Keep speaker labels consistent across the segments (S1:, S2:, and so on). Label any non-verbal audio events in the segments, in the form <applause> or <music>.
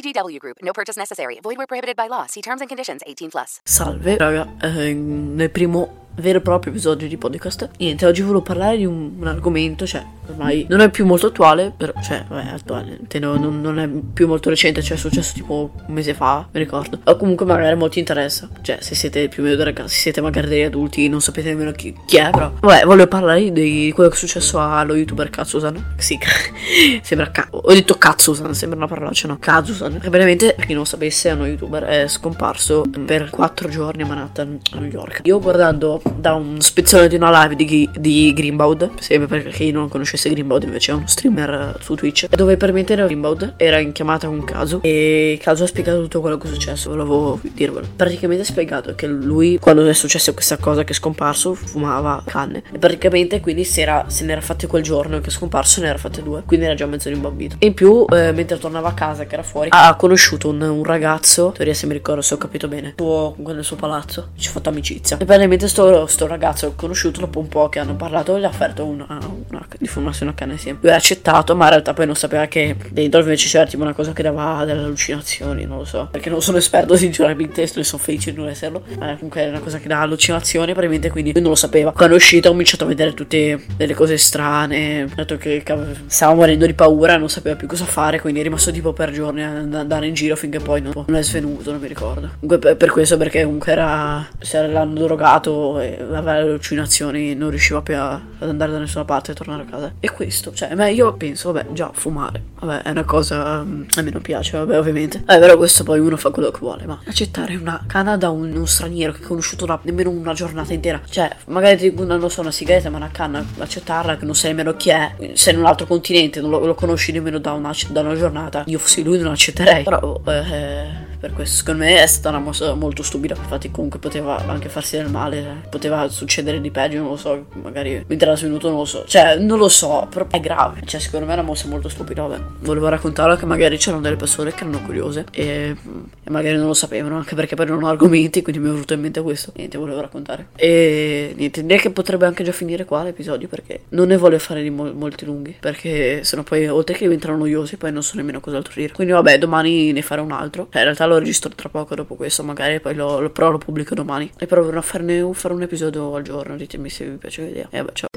S1: VGW Group. No purchase necessary. Void where prohibited by law. See terms and conditions. 18 plus.
S2: Salve, raga, eh, nel primo vero e proprio episodio di podcast. Niente, oggi volevo parlare di un, un argomento, cioè, ormai non è più molto attuale, però, cioè, vabbè, attuale, intendo, non, non è più molto recente, cioè, è successo tipo un mese fa, mi ricordo. O comunque magari molti interessa, cioè, se siete più o meno ragazzi, se siete magari degli adulti, non sapete nemmeno chi, chi è, però. Vabbè, volevo parlare di quello che è successo allo youtuber Katsusan. Sì, <laughs> sembra ca- ho detto Katsusan, sembra una parolaccia, no? Katsusan. Che veramente, per chi non sapesse, è uno youtuber, è scomparso per 4 giorni a Manhattan, a New York. Io guardando da un spezzone di una live di, di Greenbaud, sempre perché chi non conoscesse Greenbaud invece è uno streamer su Twitch, dove permetteva Greenbaud era in chiamata con Caso. E Caso ha spiegato tutto quello che è successo, volevo dirvelo. Praticamente ha spiegato che lui, quando è successa questa cosa che è scomparso, fumava canne. E praticamente quindi si era, se ne era fatte quel giorno che è scomparso ne era fatte due, quindi era già mezzo rimbambito. E in più, eh, mentre tornava a casa che era fuori, ha conosciuto un, un ragazzo, in teoria se mi ricordo se ho capito bene, suo, nel suo palazzo, ci ha fatto amicizia. E praticamente sto, sto ragazzo ho conosciuto dopo un po' che hanno parlato gli ha offerto una, una, di fumarsi una canna lui ha accettato ma in realtà poi non sapeva che dentro invece c'era tipo una cosa che dava delle allucinazioni non lo so. Perché non sono esperto <laughs> sinceramente e sono felice di non esserlo. Ma comunque è una cosa che dà allucinazioni probabilmente quindi lui non lo sapeva. Quando è uscito ho cominciato a vedere tutte delle cose strane ha detto che stava morendo di paura non sapeva più cosa fare quindi è rimasto tipo per giorni ad andare in giro finché poi non, è svenuto non mi ricordo. Comunque per questo perché comunque era se l'hanno drogato e aveva allucinazioni, non riusciva più a, ad andare da nessuna parte e tornare a casa. E questo, cioè, ma io penso, vabbè, già fumare, vabbè, è una cosa um, a me non piace, vabbè, ovviamente. Eh, però questo poi uno fa quello che vuole, ma accettare una canna da un, un straniero che ha conosciuto una, nemmeno una giornata intera, cioè, magari non so una sigaretta, ma una canna, accettarla che non sai nemmeno chi è, sei in un altro continente, non lo, lo conosci nemmeno da una, da una, giornata. Io fossi lui non accetterei, però eh, per questo. Secondo me è stata una mossa molto stupida, infatti comunque poteva anche farsi del male, poteva succedere di peggio, non lo so, magari mentre era svenuto non lo so, cioè non lo so, però è grave, cioè secondo me è una mossa molto stupida, vabbè, volevo raccontarlo che magari c'erano delle persone che erano curiose e, e magari non lo sapevano, anche perché poi non ho argomenti, quindi mi è venuto in mente questo, niente, volevo raccontare. E niente, direi che potrebbe anche già finire qua l'episodio perché non ne voglio fare di mo- molti lunghi, perché sennò poi oltre che diventano noiosi poi non so nemmeno cos'altro dire. Quindi vabbè, domani ne farò un altro, cioè in realtà lo registro tra poco dopo questo, magari poi lo, lo, però lo pubblico domani e proverò a farne un, un episodio al giorno, ditemi se vi piace l'idea. E vabbè, ciao.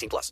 S3: 18 plus.